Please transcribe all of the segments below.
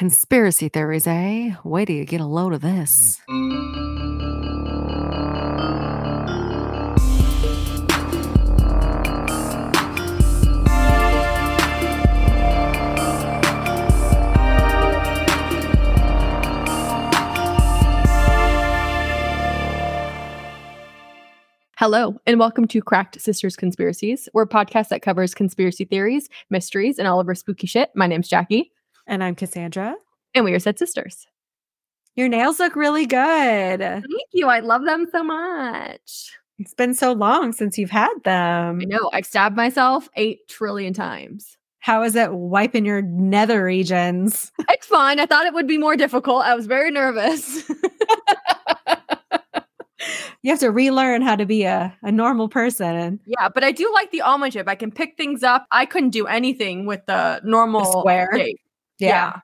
Conspiracy theories, eh? Wait till you get a load of this. Hello, and welcome to Cracked Sisters Conspiracies. We're a podcast that covers conspiracy theories, mysteries, and all of our spooky shit. My name's Jackie, And I'm Cassandra. and we are said sisters. Your nails look really good. Thank you. I love them so much. It's been so long since you've had them. I know. I've stabbed myself eight trillion times. How is it wiping your nether regions? It's fine. I thought it would be more difficult. I was very nervous. You have to relearn how to be a, a normal person. yeah, but I do like the almond chip. I can pick things up. I couldn't do anything with the normal square? shape. Yeah.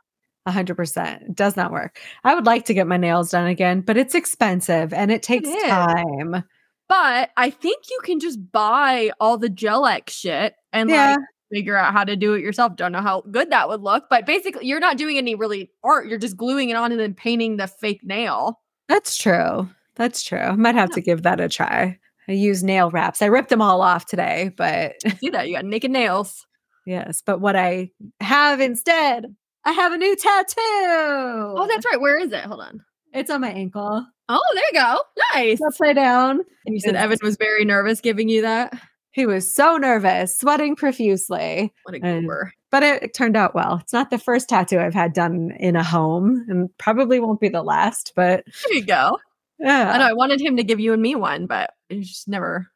A hundred percent. It does not work. I would like to get my nails done again, but it's expensive and it takes is. time. But I think you can just buy all the Gel-X shit and Yeah. like figure out how to do it yourself. Don't know how good that would look, but basically you're not doing any really art. You're just gluing it on and then painting the fake nail. That's true. That's true. I might have Yeah. to give that a try. I use nail wraps. I ripped them all off today, but See that? You got naked nails. yes. But what I have instead, I have a new tattoo. Oh, that's right. Where is it? Hold on. It's on my ankle. Oh, there you go. Nice. Upside down. And you said Evan was very nervous giving you that. He was so nervous, sweating profusely, What a goober. but it, it turned out well. It's not the first tattoo I've had done in a home and probably won't be the last, but There you go. yeah, I know I wanted him to give you and me one, but it just never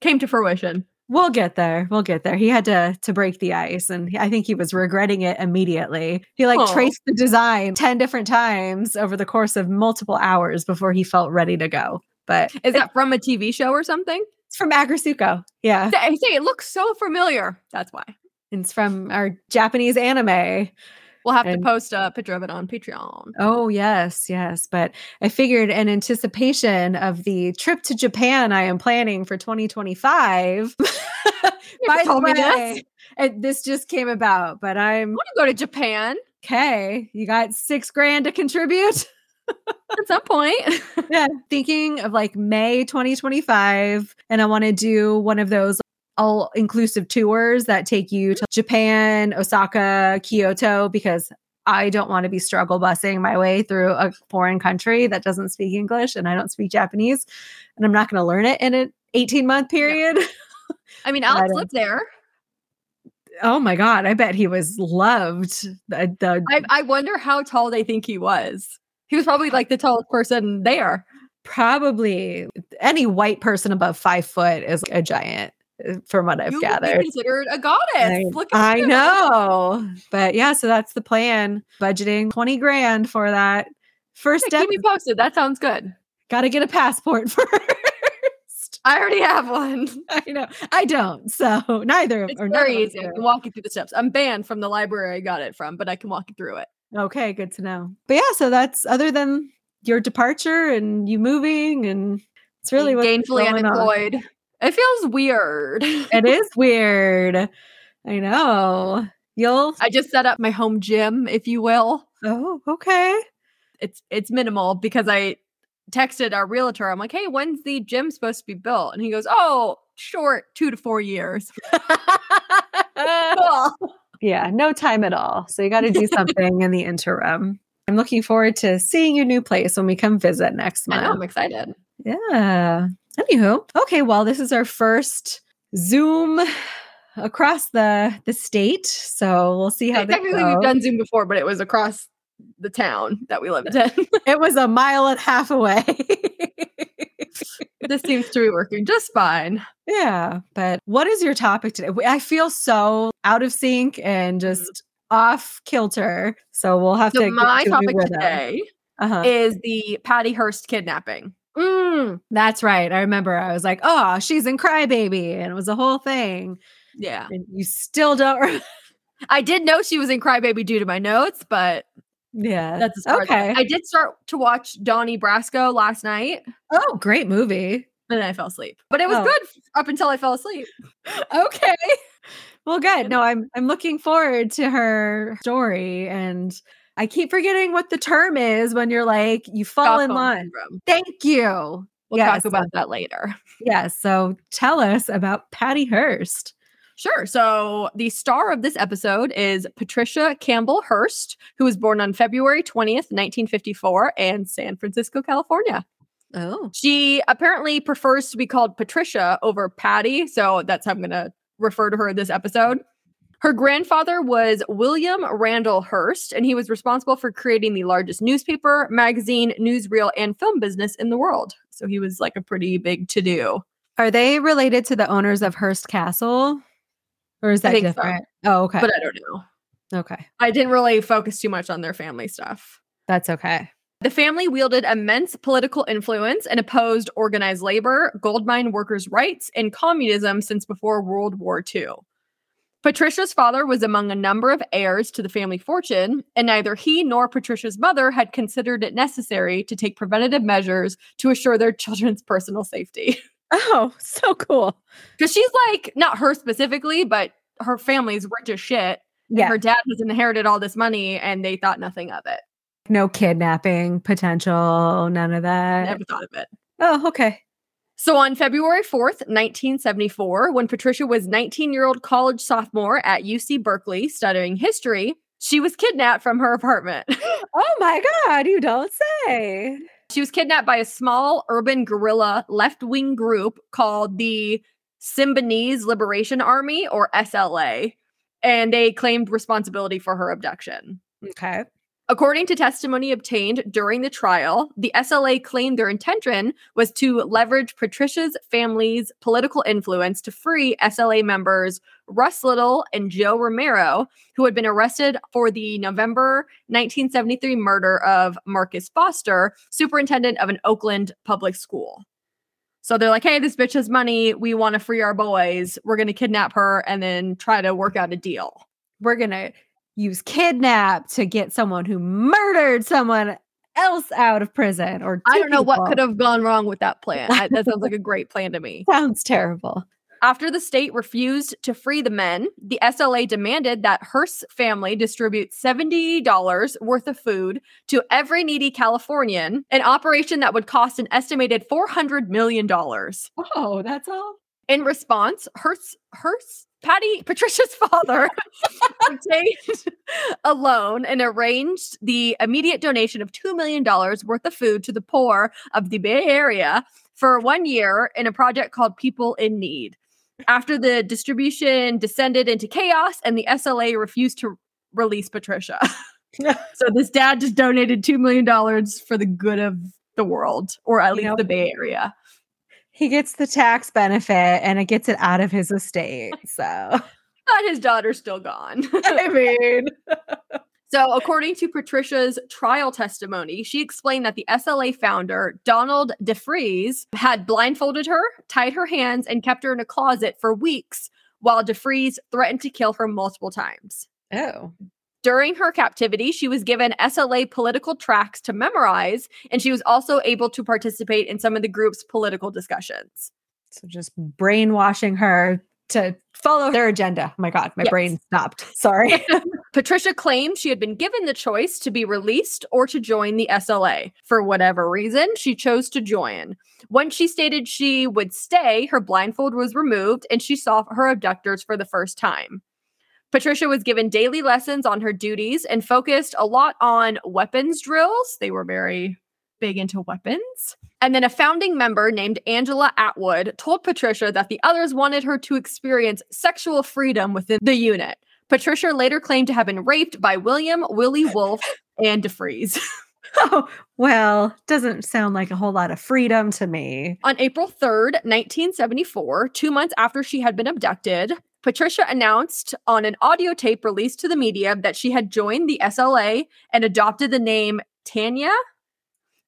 came to fruition. We'll get there. We'll get there. He had to to break the ice and I think he was regretting it immediately. He like traced the design 10 different times over the course of multiple hours before he felt ready to go. But Is that from a TV show or something? it's from Aggretsuko. Yeah. I say it looks so familiar. That's why. It's from our Japanese anime. We'll have And- to post a picture of it on Patreon. Oh, yes, yes. But I figured in anticipation of the trip to Japan I am planning for 2025. by the told me this. way, it- this just came about, but I I'm want to go to Japan okay. You got six grand to contribute? at some point. yeah. Thinking of like May 2025. And I want to do one of those all inclusive tours that take you to Japan, Osaka, Kyoto, because I don't want to be struggle busing my way through a foreign country that doesn't speak English and I don't speak Japanese. And I'm not going to learn it in an 18 month period. I mean, Alex lived there. oh my God. I bet he was loved. The, the I, I wonder how tall they think he was. He was probably like the tallest person there. probably any white person above five foot is a giant, uh, from what I've you gathered. considered a goddess. I, Look at I you. know. But yeah, so that's the plan. Budgeting 20 grand for that. First Yeah, step, keep me posted. That sounds good. got to get a passport first. I already have one. I know. I don't. So neither of It's very easy. I can walk you through the steps. I'm banned from the library I got it from, but I can walk you through it. Okay, good to know. But yeah, so that's other than your departure and you moving and it's really gainfully going on. It feels weird. It is weird. I know. You'll I just set up my home gym, if you will. Oh, okay. It's it's minimal because I texted our realtor. I'm like, hey, when's the gym supposed to be built? And he goes, oh, short, two to four years. Cool. yeah, no time at all. So you got to do something in the interim. I'm looking forward to seeing your new place when we come visit next month. I know, I'm excited. Yeah. Anywho, okay. Well, this is our first Zoom across the the state, so we'll see how. Technically, we've done Zoom before, but it was across the town that we lived in. It was a mile and a half away. this seems to be working just fine. Yeah, but what is your topic today? I feel so out of sync and just off kilter. So we'll have So to. my topic today uh is the Patty Hearst kidnapping. Mm, that's right. I remember. I was like, "Oh, she's in Crybaby," and it was a whole thing. Yeah. And you still don't. I did know she was in Crybaby due to my notes, but yeah, that's as far I- okay. I did start to watch Donnie Brasco last night, oh, great movie. and then I fell asleep. But it was Oh. good up until I fell asleep. Okay. Well, good. No, I'm I'm looking forward to her story and I keep forgetting what the term is when you're like you fall in love. syndrome. Thank you. We'll Yes. talk about that later. Yes. So tell us about Patty Hearst. Sure. So the star of this episode is Patricia Campbell Hearst, who was born on February 20th, 1954, in San Francisco, California. Oh. She apparently prefers to be called Patricia over Patty. So that's how I'm going to refer to her in this episode. Her grandfather was William Randolph Hearst, and he was responsible for creating the largest newspaper, magazine, newsreel, and film business in the world. So he was like a pretty big to do. Are they related to the owners of Hearst Castle? Or is that think so. different? Oh, okay. But I don't know. okay. I didn't really focus too much on their family stuff. That's okay. The family wielded immense political influence and opposed organized labor, gold mine workers' rights, and communism since before World War II. Patricia's father was among a number of heirs to the family fortune, and neither he nor Patricia's mother had considered it necessary to take preventative measures to assure their children's personal safety. Oh, so cool. Because she's like, not her specifically, but her family's rich as shit. Yeah. Her dad has inherited all this money, and they thought nothing of it. no kidnapping potential, none of that. Never thought of it. Oh, okay. So on February 4th, 1974, when Patricia was 19 year old college sophomore at UC Berkeley studying history, she was kidnapped from her apartment. Oh my God, you don't say. she was kidnapped by a small urban guerrilla left wing group called the Symbionese Liberation Army or SLA, and they claimed responsibility for her abduction. Okay. According to testimony obtained during the trial, the SLA claimed their intention was to leverage Patricia's family's political influence to free SLA members Russ Little and Joe Remiro, who had been arrested for the November 1973 murder of Marcus Foster, superintendent of an Oakland public school. So they're like, hey, this bitch has money. We want to free our boys. We're going to kidnap her and then try to work out a deal. We're going to use kidnap to get someone who murdered someone else out of prison or I don't know what could have gone wrong with that plan. That sounds like a great plan to me. Sounds terrible. After the state refused to free the men, the SLA demanded that Hearst's family distribute $70 worth of food to every needy Californian, an operation that would cost an estimated $400 million. Oh, that's all. In response, Hearst, Hearst, Patty, Patricia's father, obtained a loan and arranged the immediate donation of $2 million worth of food to the poor of the Bay Area for one year in a project called People in Need. After the distribution descended into chaos and the SLA refused to release Patricia. so this dad just donated $2 million for the good of the world, or at You least know- the Bay Area. He gets the tax benefit and it gets it out of his estate. So, But his daughter's still gone. I mean, So, according to Patricia's trial testimony, she explained that the SLA founder, Donald DeFreeze, had blindfolded her, tied her hands, and kept her in a closet for weeks while DeFreeze threatened to kill her multiple times. oh, During her captivity, she was given SLA political tracts to memorize, and she was also able to participate in some of the group's political discussions. so just brainwashing her to follow their agenda. Oh my God, my Yes. brain stopped. Sorry. Patricia claimed she had been given the choice to be released or to join the SLA. For whatever reason, she chose to join. When she stated she would stay, her blindfold was removed and she saw her abductors for the first time. Patricia was given daily lessons on her duties and focused a lot on weapons drills. They were very big into weapons. And then a founding member named Angela Atwood told Patricia that the others wanted her to experience sexual freedom within the unit. Patricia later claimed to have been raped by William Willie Wolfe and DeFreeze. oh, well, doesn't sound like a whole lot of freedom to me. On April 3rd, 1974, two months after she had been abducted, Patricia announced on an audio tape released to the media that she had joined the SLA and adopted the name Tanya,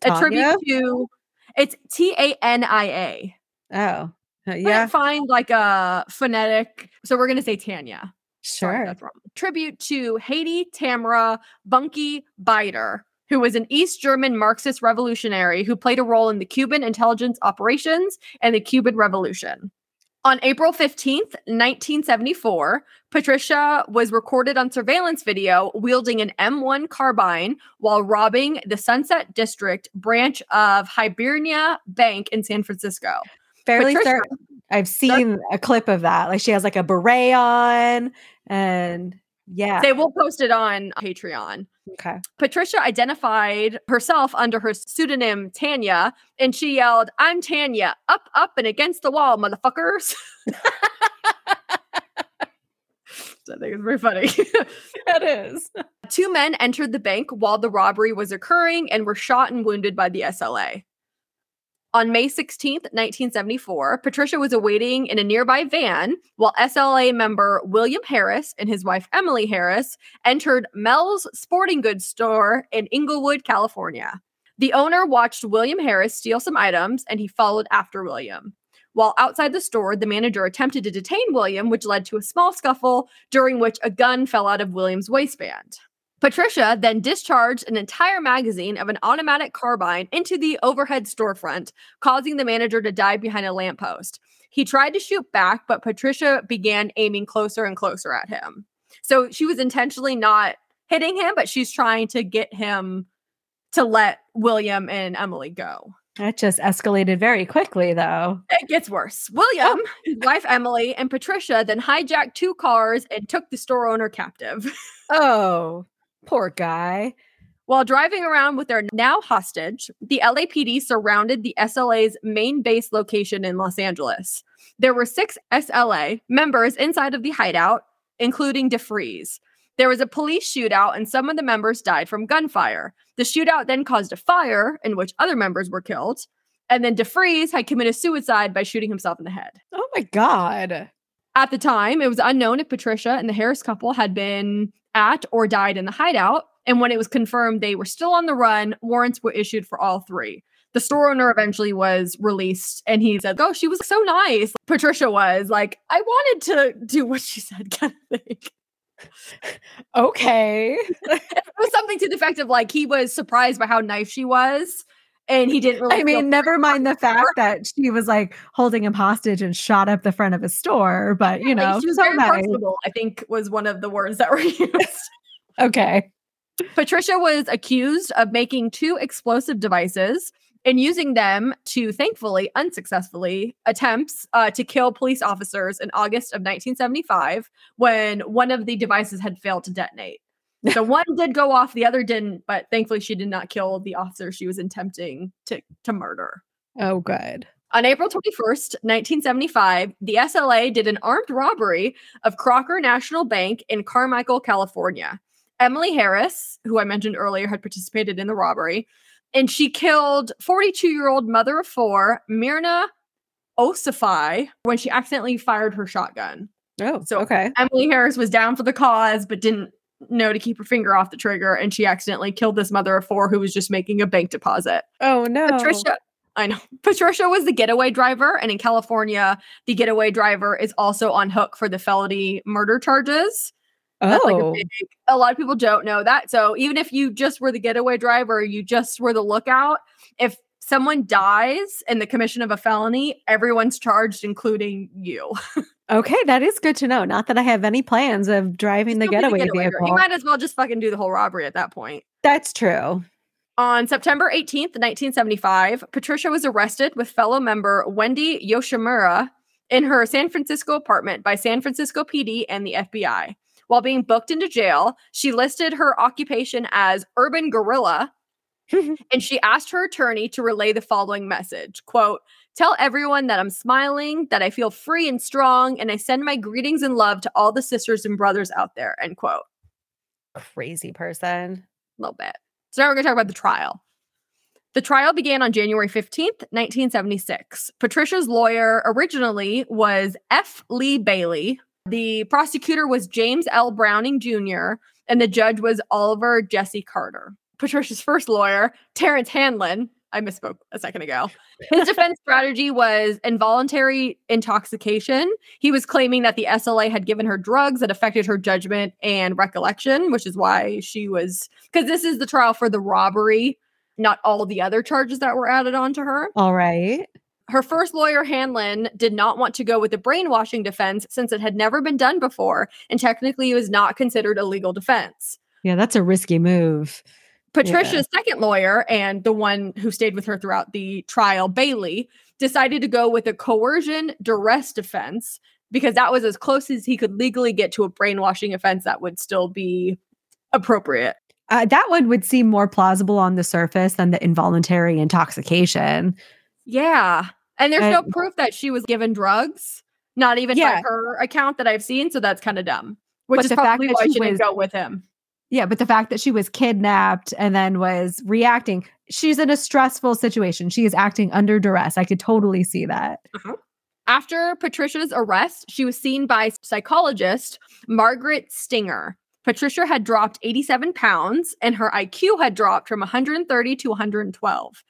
a tribute to it's T A N I A. Oh, uh, Yeah. find like a phonetic. So we're going to say Tanya. Sorry, sure. that's wrong. Tribute to Haydée Tamara Bunke Bider, who was an East German Marxist revolutionary who played a role in the Cuban intelligence operations and the Cuban Revolution. On April 15th, 1974, Patricia was recorded on surveillance video wielding an M1 carbine while robbing the Sunset District branch of Hibernia Bank in San Francisco. Fairly certain. I've seen a clip of that. Like she has like a beret on and yeah. They will post it on Patreon. Okay. Patricia identified herself under her pseudonym Tanya, and she yelled, I'm Tanya, up, up, and against the wall, motherfuckers. I think it's very funny. That is. Two men entered the bank while the robbery was occurring and were shot and wounded by the SLA. On May 16th, 1974, Patricia was awaiting in a nearby van while SLA member William Harris and his wife Emily Harris entered Mel's sporting goods store in Inglewood, California. The owner watched William Harris steal some items and he followed after William. While outside the store, the manager attempted to detain William, which led to a small scuffle during which a gun fell out of William's waistband. Patricia then discharged an entire magazine of an automatic carbine into the overhead storefront, causing the manager to dive behind a lamppost. He tried to shoot back, but Patricia began aiming closer and closer at him. So she was intentionally not hitting him, but she's trying to get him to let William and Emily go. That just escalated very quickly though. It gets worse. William, his oh. wife Emily, and Patricia then hijacked two cars and took the store owner captive. Oh, poor guy. While driving around with their now hostage, the LAPD surrounded the SLA's main base location in Los Angeles. There were six SLA members inside of the hideout, including DeFreeze. There was a police shootout, and some of the members died from gunfire. The shootout then caused a fire in which other members were killed. And then DeFreeze had committed suicide by shooting himself in the head. Oh my god. At the time, it was unknown if Patricia and the Harris couple had been at or died in the hideout. And when it was confirmed they were still on the run, warrants were issued for all three. The store owner eventually was released and he said, Oh, she was so nice. Patricia was like, I wanted to do what she said, kind of thing. Okay. It was something to the effect of like he was surprised by how nice she was. And he didn't really I mean, never mind the fact that she was like holding him hostage and shot up the front of a store, but you like, know, she was so very nice. I think was one of the words that were used. Okay. Patricia was accused of making two explosive devices and using them to thankfully unsuccessfully attempts uh, to kill police officers in August of 1975 when one of the devices had failed to detonate. So one did go off, the other didn't, but thankfully she did not kill the officer she was attempting to to murder. Oh, good. On April 21st, 1975, the SLA did an armed robbery of Crocker National Bank in Carmichael, California. Emily Harris, who I mentioned earlier, had participated in the robbery, and she killed 42 year old mother of four, Myrna Opsahl, when she accidentally fired her shotgun. Oh, So- okay. Emily Harris was down for the cause, but didn't know to keep her finger off the trigger, and she accidentally killed this mother of four who was just making a bank deposit. Oh no. Patricia, I know. Patricia was the getaway driver, and in California, the getaway driver is also on hook for the felony murder charges. That's like a Oh, big. A lot of people don't know that. So even if you just were the getaway driver, you just were the lookout. If someone dies in the commission of a felony, everyone's charged, including you. okay. That is good to know. Not that I have any plans of driving the Still be getaway, vehicle. You might as well just fucking do the whole robbery at that point. That's true. On September 18th, 1975, Patricia was arrested with fellow member Wendy Yoshimura in her San Francisco apartment by San Francisco PD and the FBI. While being booked into jail, she listed her occupation as urban guerrilla and she asked her attorney to relay the following message quote tell everyone that i'm smiling that i feel free and strong and i send my greetings and love to all the sisters and brothers out there end quote Crazy person. a little bit. So now we're going to talk about the trial. The trial began on January 15th, 1976. Patricia's lawyer originally was F. Lee Bailey. The prosecutor was James L. Browning Jr., and the judge was Oliver Jesse Carter. Patricia's first lawyer, Terrence Hanlon, I misspoke a second ago. His defense strategy was involuntary intoxication. He was claiming that the SLA had given her drugs that affected her judgment and recollection, which is why she was because this is the trial for the robbery, not all the other charges that were added on to her. All right. Her first lawyer, Hanlon, did not want to go with the brainwashing defense since it had never been done before and technically it was not considered a legal defense. Yeah, that's a risky move. Patricia's second lawyer and the one who stayed with her throughout the trial, Bailey, decided to go with a coercion duress defense because that was as close as he could legally get to a brainwashing offense that would still be appropriate. Uh, that one would seem more plausible on the surface than the involuntary intoxication. Yeah. And there's no proof that she was given drugs, not even Yeah. by her account that I've seen. So that's kind of dumb, which But is the fact probably that why she she didn't go with him. Yeah, but the fact that she was kidnapped and then was reacting, she's in a stressful situation. She is acting under duress. I could totally see that. Uh-huh. After Patricia's arrest, she was seen by psychologist Margaret Stinger. Patricia had dropped 87 pounds and her IQ had dropped from 130 to 112.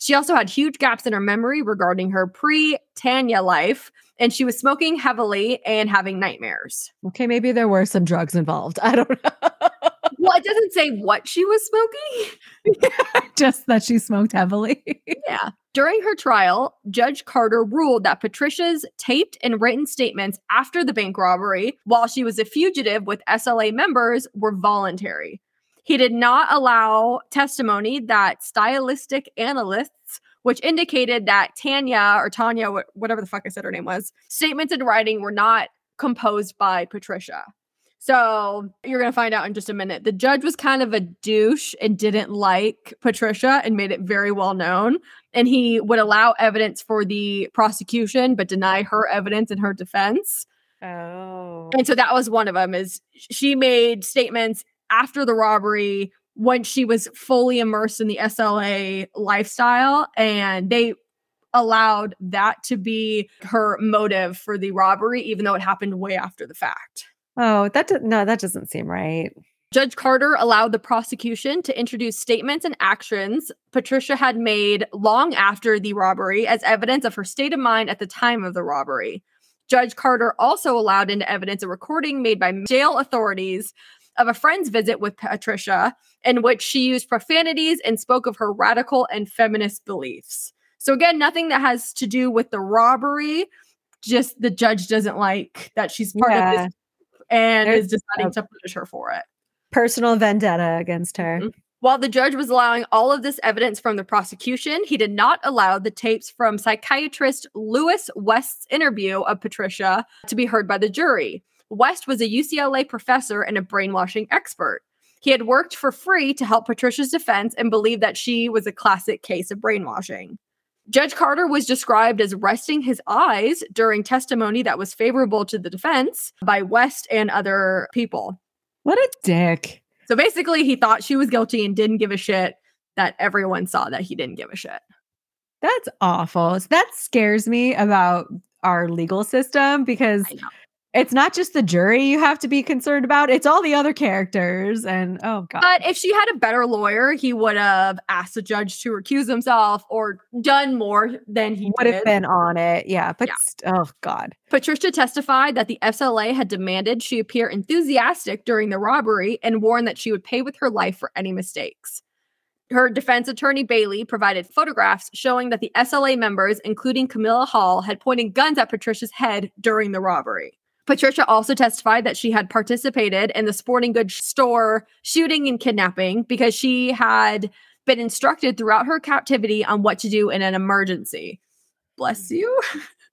She also had huge gaps in her memory regarding her pre Tanya life, and she was smoking heavily and having nightmares. Okay, maybe there were some drugs involved. I don't know. Well, it doesn't say what she was smoking. Just that she smoked heavily. Yeah. During her trial, Judge Carter ruled that Patricia's taped and written statements after the bank robbery, while she was a fugitive with SLA members, were voluntary. He did not allow testimony that stylistic analysts, which indicated that Tanya or Tanya, whatever the fuck I said her name was, statements in writing were not composed by Patricia. So you're going to find out in just a minute. The judge was kind of a douche and didn't like Patricia and made it very well known. And he would allow evidence for the prosecution, but deny her evidence in her defense. Oh. And so that was one of them is she made statements after the robbery when she was fully immersed in the SLA lifestyle and they allowed that to be her motive for the robbery even though it happened way after the fact. Oh, that do- no, that doesn't seem right. Judge Carter allowed the prosecution to introduce statements and actions Patricia had made long after the robbery as evidence of her state of mind at the time of the robbery. Judge Carter also allowed into evidence a recording made by jail authorities of a friend's visit with Patricia in which she used profanities and spoke of her radical and feminist beliefs. So, again, nothing that has to do with the robbery, just the judge doesn't like that she's part of this and There's- is deciding to punish her for it. Personal vendetta against her. Mhm. While the judge was allowing all of this evidence from the prosecution, he did not allow the tapes from psychiatrist Louis West's interview of Patricia to be heard by the jury. West was a UCLA professor and a brainwashing expert. He had worked for free to help Patricia's defense and believed that she was a classic case of brainwashing. Judge Carter was described as resting his eyes during testimony that was favorable to the defense by West and other people. What a dick. So basically, he thought she was guilty and didn't give a shit that everyone saw that he didn't give a shit. That's awful. That scares me about our legal system because. It's not just the jury you have to be concerned about, it's all the other characters. And oh, God. But if she had a better lawyer, he would have asked the judge to recuse himself or done more than he would have been on it. Yeah. But Yeah. st- oh, God. Patricia testified that the SLA had demanded she appear enthusiastic during the robbery and warned that she would pay with her life for any mistakes. Her defense attorney Bailey provided photographs showing that the SLA members, including Camilla Hall, had pointed guns at Patricia's head during the robbery. Patricia also testified that she had participated in the sporting goods store shooting and kidnapping because she had been instructed throughout her captivity on what to do in an emergency. Bless you.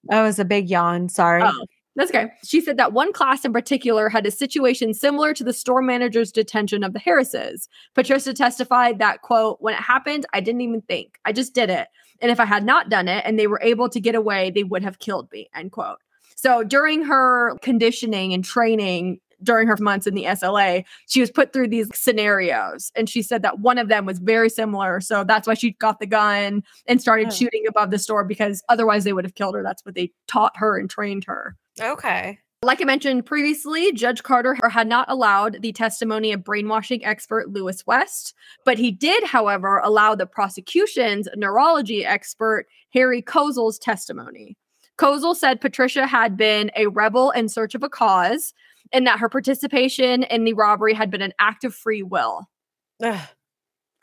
That was a big yawn. Sorry. Oh, that's okay. She said that one class in particular had a situation similar to the store manager's detention of the Harrises. Patricia testified that, quote, when it happened, I didn't even think. I just did it. And if I had not done it and they were able to get away, they would have killed me, end quote. So during her conditioning and training during her months in the SLA, she was put through these scenarios. And she said that one of them was very similar. So that's why she got the gun and started Oh. shooting above the store because otherwise they would have killed her. That's what they taught her and trained her. Okay. Like I mentioned previously, Judge Carter had not allowed the testimony of brainwashing expert Louis West, but he did, however, allow the prosecution's neurology expert Harry Kozol's testimony. Kozol said Patricia had been a rebel in search of a cause and that her participation in the robbery had been an act of free will.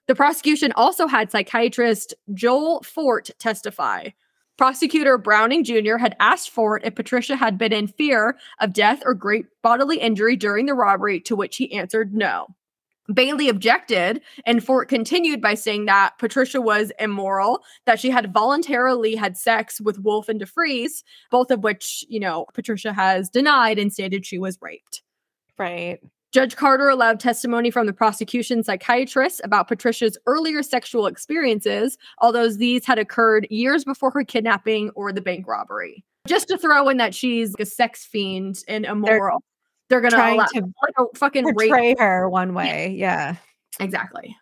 The prosecution also had psychiatrist Joel Fort testify. Prosecutor Browning Jr. had asked Fort if Patricia had been in fear of death or great bodily injury during the robbery, to which he answered no. Bailey objected, and Fort continued by saying that Patricia was immoral, that she had voluntarily had sex with Wolfe and DeFreeze, both of which, you know, Patricia has denied and stated she was raped. Right. Judge Carter allowed testimony from the prosecution psychiatrist about Patricia's earlier sexual experiences, although these had occurred years before her kidnapping or the bank robbery. Just to throw in that she's a sex fiend and immoral. They're, gonna allow, to like a fucking portray rape. her one way. Yeah. Exactly.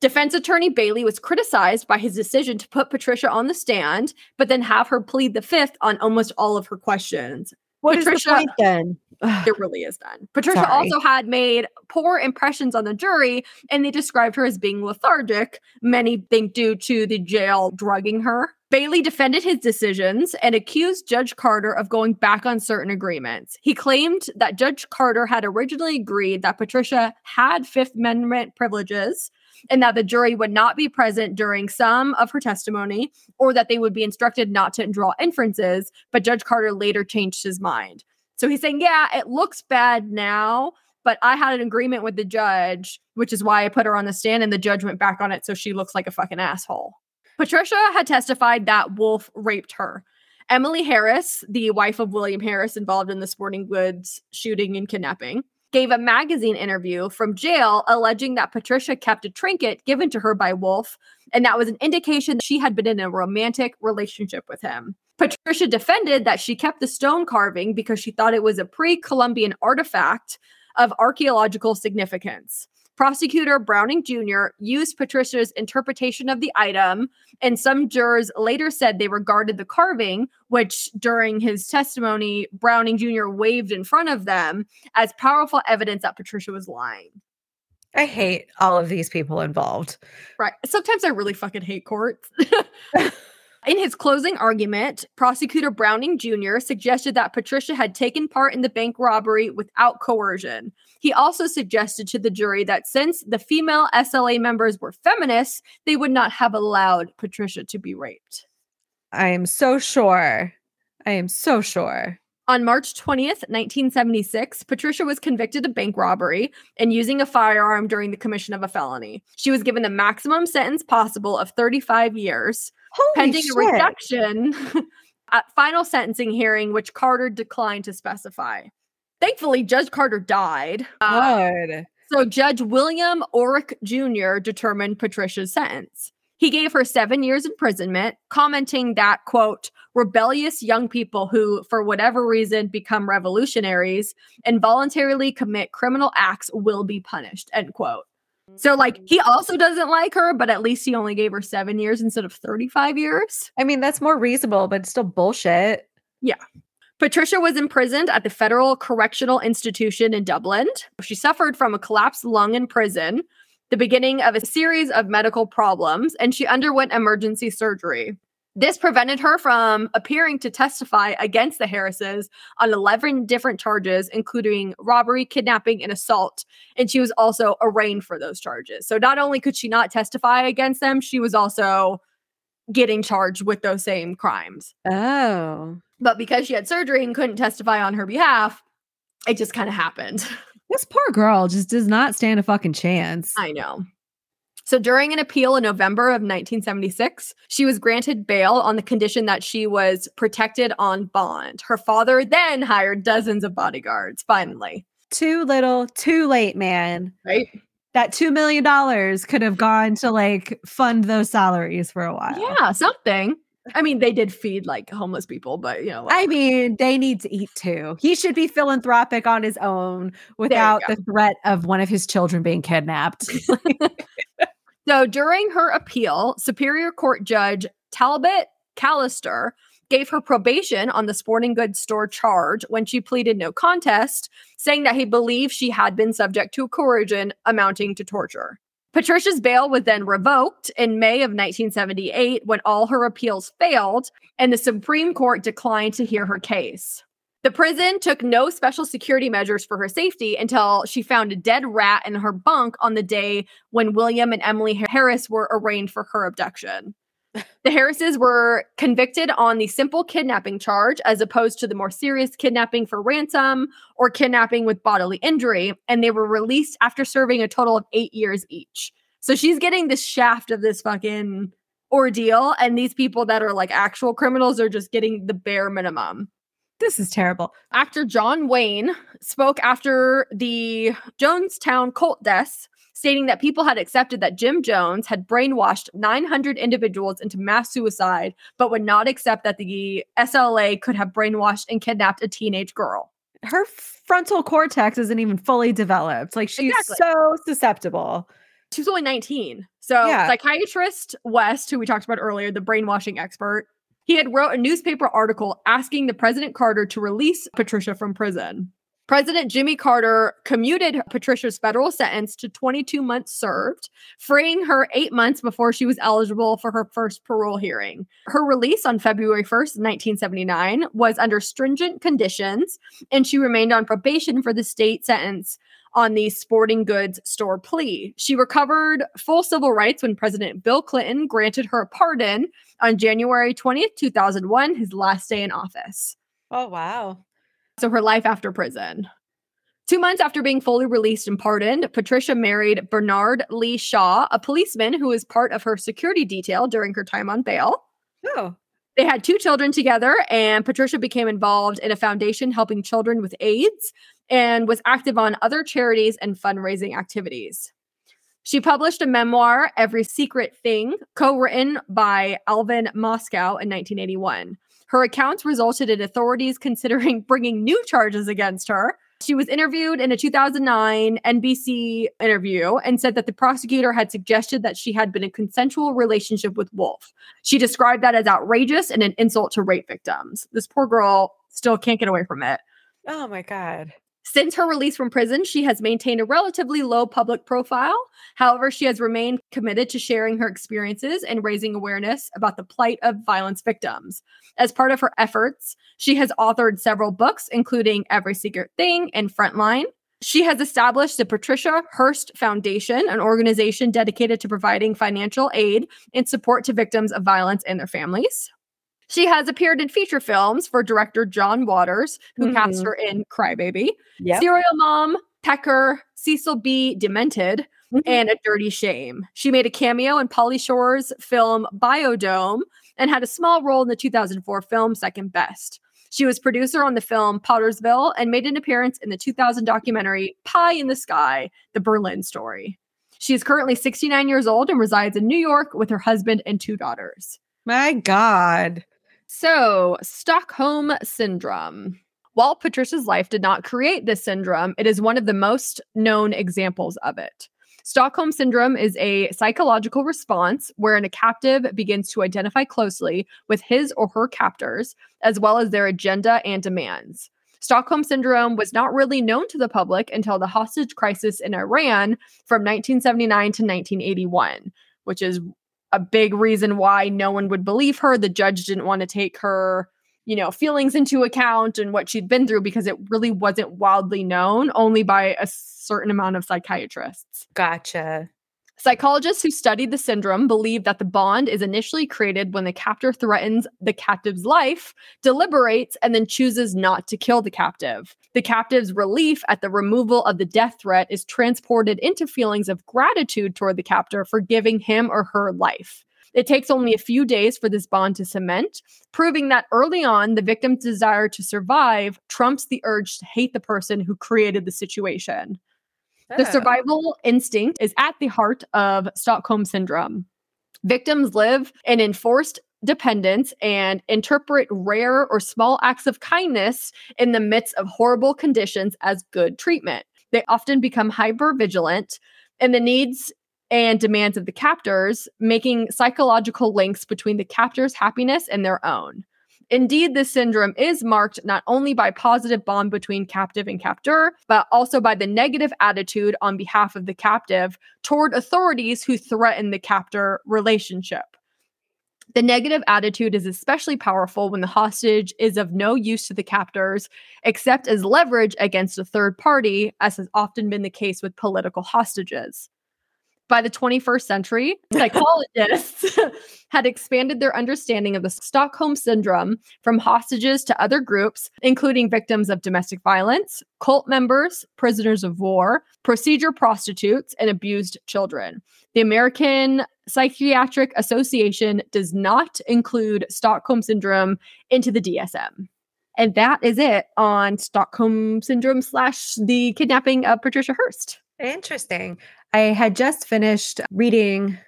Defense attorney Bailey was criticized by his decision to put Patricia on the stand, but then have her plead the fifth on almost all of her questions. What is Patricia- the point then? It really is done. Patricia Sorry. also had made poor impressions on the jury, and they described her as being lethargic, many think due to the jail drugging her. Bailey defended his decisions and accused Judge Carter of going back on certain agreements. He claimed that Judge Carter had originally agreed that Patricia had Fifth Amendment privileges and that the jury would not be present during some of her testimony or that they would be instructed not to draw inferences, but Judge Carter later changed his mind. So he's saying, yeah, it looks bad now, but I had an agreement with the judge, which is why I put her on the stand, and the judge went back on it so she looks like a fucking asshole. Patricia had testified that Wolfe raped her. Emily Harris, the wife of William Harris involved in the sporting goods shooting and kidnapping, gave a magazine interview from jail alleging that Patricia kept a trinket given to her by Wolfe, and that was an indication that she had been in a romantic relationship with him. Patricia defended that she kept the stone carving because she thought it was a pre Columbian artifact of archaeological significance. Prosecutor Browning Jr. used Patricia's interpretation of the item, and some jurors later said they regarded the carving, which during his testimony, Browning Jr. waved in front of them, as powerful evidence that Patricia was lying. I hate all of these people involved. Right. Sometimes I really fucking hate courts. In his closing argument, prosecutor Browning Jr. suggested that Patricia had taken part in the bank robbery without coercion. He also suggested to the jury that since the female SLA members were feminists, they would not have allowed Patricia to be raped. I am so sure. I am so sure. On March 20th, 1976, Patricia was convicted of bank robbery and using a firearm during the commission of a felony. She was given the maximum sentence possible of 35 years, Holy pending shit. a reduction at final sentencing hearing, which Carter declined to specify. Thankfully, Judge Carter died. Uh, Good. so Judge William Orrick Jr. determined Patricia's sentence. He gave her seven years imprisonment, commenting that, quote, rebellious young people who, for whatever reason, become revolutionaries and voluntarily commit criminal acts will be punished, end quote. So, like, he also doesn't like her, but at least he only gave her seven years instead of 35 years. I mean, that's more reasonable, but still bullshit. Yeah. Patricia was imprisoned at the Federal Correctional Institution in Dublin. She suffered from a collapsed lung in prison, the beginning of a series of medical problems, and she underwent emergency surgery. This prevented her from appearing to testify against the Harrises on 11 different charges, including robbery, kidnapping, and assault. And she was also arraigned for those charges. So not only could she not testify against them, she was also getting charged with those same crimes. Oh. But because she had surgery and couldn't testify on her behalf, it just kind of happened. This poor girl just does not stand a fucking chance. I know. So during an appeal in November of 1976, she was granted bail on the condition that she was protected on bond. Her father then hired dozens of bodyguards, finally. Too little, too late, man. Right? That $2 million could have gone to like fund those salaries for a while. Yeah, something. I mean, they did feed like homeless people, but you know, I mean, they need to eat too. He should be philanthropic on his own without the threat of one of his children being kidnapped. So during her appeal, Superior Court Judge Talbot Callister gave her probation on the sporting goods store charge when she pleaded no contest, saying that he believed she had been subject to coercion amounting to torture. Patricia's bail was then revoked in May of 1978 when all her appeals failed and the Supreme Court declined to hear her case. The prison took no special security measures for her safety until she found a dead rat in her bunk on the day when William and Emily Harris were arraigned for her abduction. The Harrises were convicted on the simple kidnapping charge as opposed to the more serious kidnapping for ransom or kidnapping with bodily injury, and they were released after serving a total of eight years each. So she's getting the shaft of this fucking ordeal, and these people that are like actual criminals are just getting the bare minimum. This is terrible. Actor John Wayne spoke after the Jonestown cult deaths, stating that people had accepted that Jim Jones had brainwashed 900 individuals into mass suicide, but would not accept that the SLA could have brainwashed and kidnapped a teenage girl. Her frontal cortex isn't even fully developed. Like she's Exactly. so susceptible. She was only 19. So, Yeah. psychiatrist West, who we talked about earlier, the brainwashing expert, he had wrote a newspaper article asking the President Carter to release Patricia from prison. President Jimmy Carter commuted Patricia's federal sentence to 22 months served, freeing her eight months before she was eligible for her first parole hearing. Her release on February 1st, 1979, was under stringent conditions, and she remained on probation for the state sentence on the sporting goods store plea. She recovered full civil rights when President Bill Clinton granted her a pardon on January 20th, 2001, his last day in office. Oh wow. So her life after prison. Two months after being fully released and pardoned, Patricia married Bernard Lee Shaw, a policeman who was part of her security detail during her time on bail. Oh. They had two children together, and Patricia became involved in a foundation helping children with AIDS and was active on other charities and fundraising activities. She published a memoir, Every Secret Thing, co written by Alvin Moscow in 1981. Her accounts resulted in authorities considering bringing new charges against her. She was interviewed in a 2009 NBC interview and said that the prosecutor had suggested that she had been in a consensual relationship with Wolfe. She described that as outrageous and an insult to rape victims. This poor girl still can't get away from it. Oh my god. Since her release from prison, she has maintained a relatively low public profile. However, she has remained committed to sharing her experiences and raising awareness about the plight of violence victims. As part of her efforts, she has authored several books, including Every Secret Thing and Frontline. She has established the Patricia Hearst Foundation, an organization dedicated to providing financial aid and support to victims of violence and their families. She has appeared in feature films for director John Waters, who cast Mhm. her in Crybaby, Yep. Serial Mom, Pecker, Cecil B. Demented, Mhm. and A Dirty Shame. She made a cameo in Pauly Shore's film Biodome and had a small role in the 2004 film Second Best. She was producer on the film Pottersville and made an appearance in the 2000 documentary Pie in the Sky, the Berlin story. She is currently 69 years old and resides in New York with her husband and two daughters. My god. So, Stockholm Syndrome. While Patricia's life did not create this syndrome, it is one of the most known examples of it. Stockholm Syndrome is a psychological response wherein a captive begins to identify closely with his or her captors, as well as their agenda and demands. Stockholm Syndrome was not really known to the public until the hostage crisis in Iran from 1979 to 1981, which is a big reason why no one would believe her. The judge didn't want to take her, you know, feelings into account and what she'd been through because it really wasn't wildly known, only by a certain amount of psychiatrists. Gotcha. Psychologists who studied the syndrome believe that the bond is initially created when the captor threatens the captive's life, deliberates, and then chooses not to kill the captive. The captive's relief at the removal of the death threat is transported into feelings of gratitude toward the captor for giving him or her life. It takes only a few days for this bond to cement, proving that early on, the victim's desire to survive trumps the urge to hate the person who created the situation. The survival instinct is at the heart of Stockholm Syndrome. Victims live in enforced dependence and interpret rare or small acts of kindness in the midst of horrible conditions as good treatment. They often become hyper vigilant in the needs and demands of the captors, making psychological links between the captor's happiness and their own. Indeed, this syndrome is marked not only by positive bond between captive and captor, but also by the negative attitude on behalf of the captive toward authorities who threaten the captor relationship. The negative attitude is especially powerful when the hostage is of no use to the captors except as leverage against a third party, as has often been the case with political hostages. By the 21st century, psychologists had expanded their understanding of the Stockholm syndrome from hostages to other groups, including victims of domestic violence, cult members, prisoners of war, procedure prostitutes, and abused children. The American Psychiatric Association does not include Stockholm syndrome into the DSM. And that is it on Stockholm syndrome slash the kidnapping of Patricia Hearst. Interesting. I had just finished reading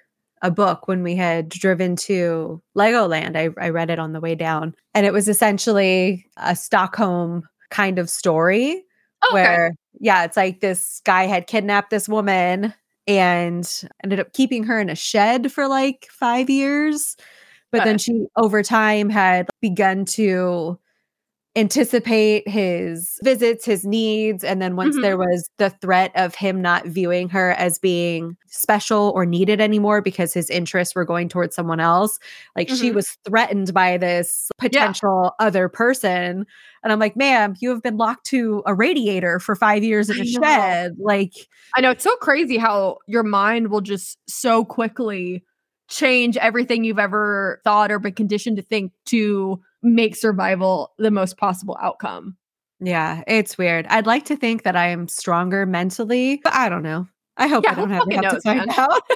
a book when we had driven to Legoland. I, I read it on the way down, and it was essentially a Stockholm kind of story Oh, Okay. where, yeah, it's like this guy had kidnapped this woman and ended up keeping her in a shed for like five years. But then she, over time, had begun to anticipate his visits, his needs. And then once Mhm. there was the threat of him not viewing her as being special or needed anymore because his interests were going towards someone else, like she Mhm. was threatened by this potential other person. And I'm like, ma'am, you have been locked to a radiator for five years in a shed. Like, I know it's so crazy how your mind will just so quickly change everything you've ever thought or been conditioned to think to make survival the most possible outcome. yeah, it's weird. I'd like to think that I am stronger mentally, but I don't know. I hope Yeah, I don't have, have to knows, find man? out.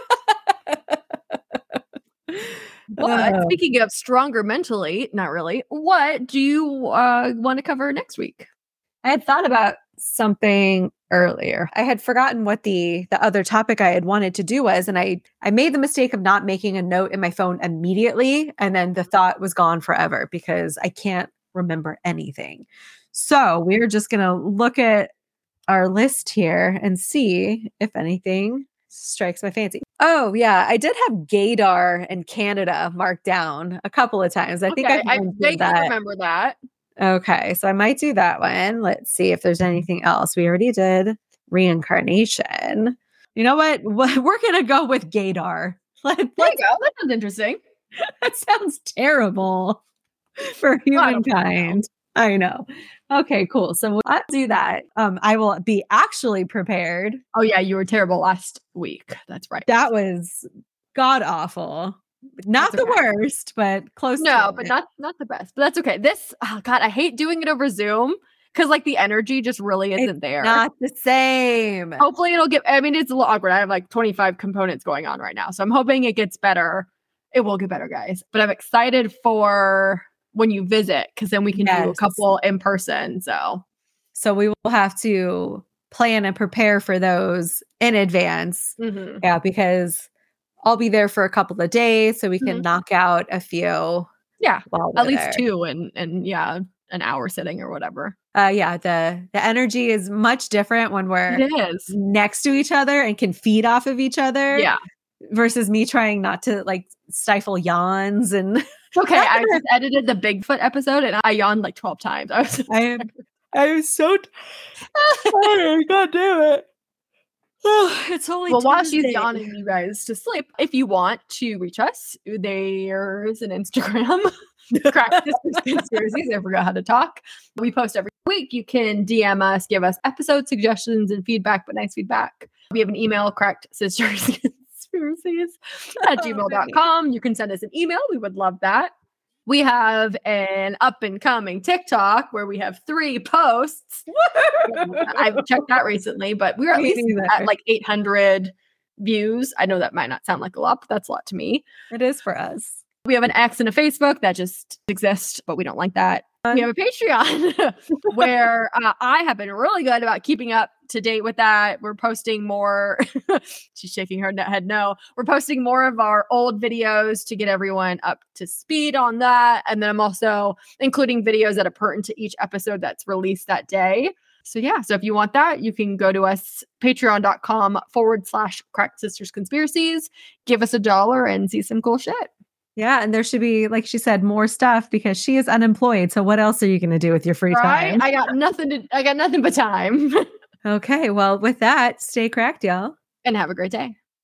But Oh. speaking of stronger mentally, not really. What do you uh, want to cover next week? I had thought about something earlier. I had forgotten what the the other topic I had wanted to do was and I I made the mistake of not making a note in my phone immediately and then the thought was gone forever because I can't remember anything. So, we're just going to look at our list here and see if anything strikes my fancy. Oh, yeah, I did have Gaydar and Canada marked down a couple of times. I think okay, I I mentioned vaguely that. remember that. Okay, so I might do that one. Let's see if there's anything else. We already did reincarnation. You know what? We're gonna go with Gaydar. Let- There you go. That sounds interesting. that sounds terrible for I don't know. humankind. I know. Okay, cool. So I'll do that. Um, I will be actually prepared. Oh yeah, you were terrible last week. That's right. That was god awful. Not That's the okay. worst, but close. No, to but not not the best. But that's okay. This oh god, I hate doing it over Zoom because like the energy just really isn't there. not the same. Hopefully it'll get. I mean, it's a little awkward. I have like 25 components going on right now, so I'm hoping it gets better. It will get better, guys. But I'm excited for when you visit because then we can do a couple in person. So So we will have to plan and prepare for those in advance. mhm. Yeah, because I'll be there for a couple of days so we can Mhm. knock out a few. yeah, at least there. two and and yeah, an hour sitting or whatever. Uh, yeah, the the energy is much different when we're next to each other and can feed off of each other. Yeah. Versus me trying not to like stifle yawns and okay. I just edited the Bigfoot episode and I yawned like 12 times. I was I am I am so t- tired. Can't do it. Oh, it's only well, while she's yawning you guys to sleep, if you want to reach us, uh, there's an Instagram. Cracked Sisters Conspiracies. I forgot how to talk. We post every week. You can DM us, give us episode suggestions and feedback, but nice feedback. We have an email, cracked sisters conspiracies at Oh, gmail.com. You can send us an email. We would love that. We have an up and coming TikTok where we have three posts. I've checked that recently, but we're at least at like 800 views. I know that might not sound like a lot, but that's a lot to me. It is for us. We have an X and a Facebook that just exists, but we don't like that. We have a Patreon where uh, I have been really good about keeping up to date with that. We're posting more. She's shaking her head no. We're posting more of our old videos to get everyone up to speed on that. And then I'm also including videos that are pertinent to each episode that's released that day. So yeah, so if you want that, you can go to us patreon.com forward slash cracked sisters conspiracies, give us a dollar and see some cool shit. Yeah, and there should be, like she said, more stuff because she is unemployed. So what else are you going to do with your free Right? time? I got nothing to I got nothing but time. okay, well, with that, stay cracked, y'all. and have a great day.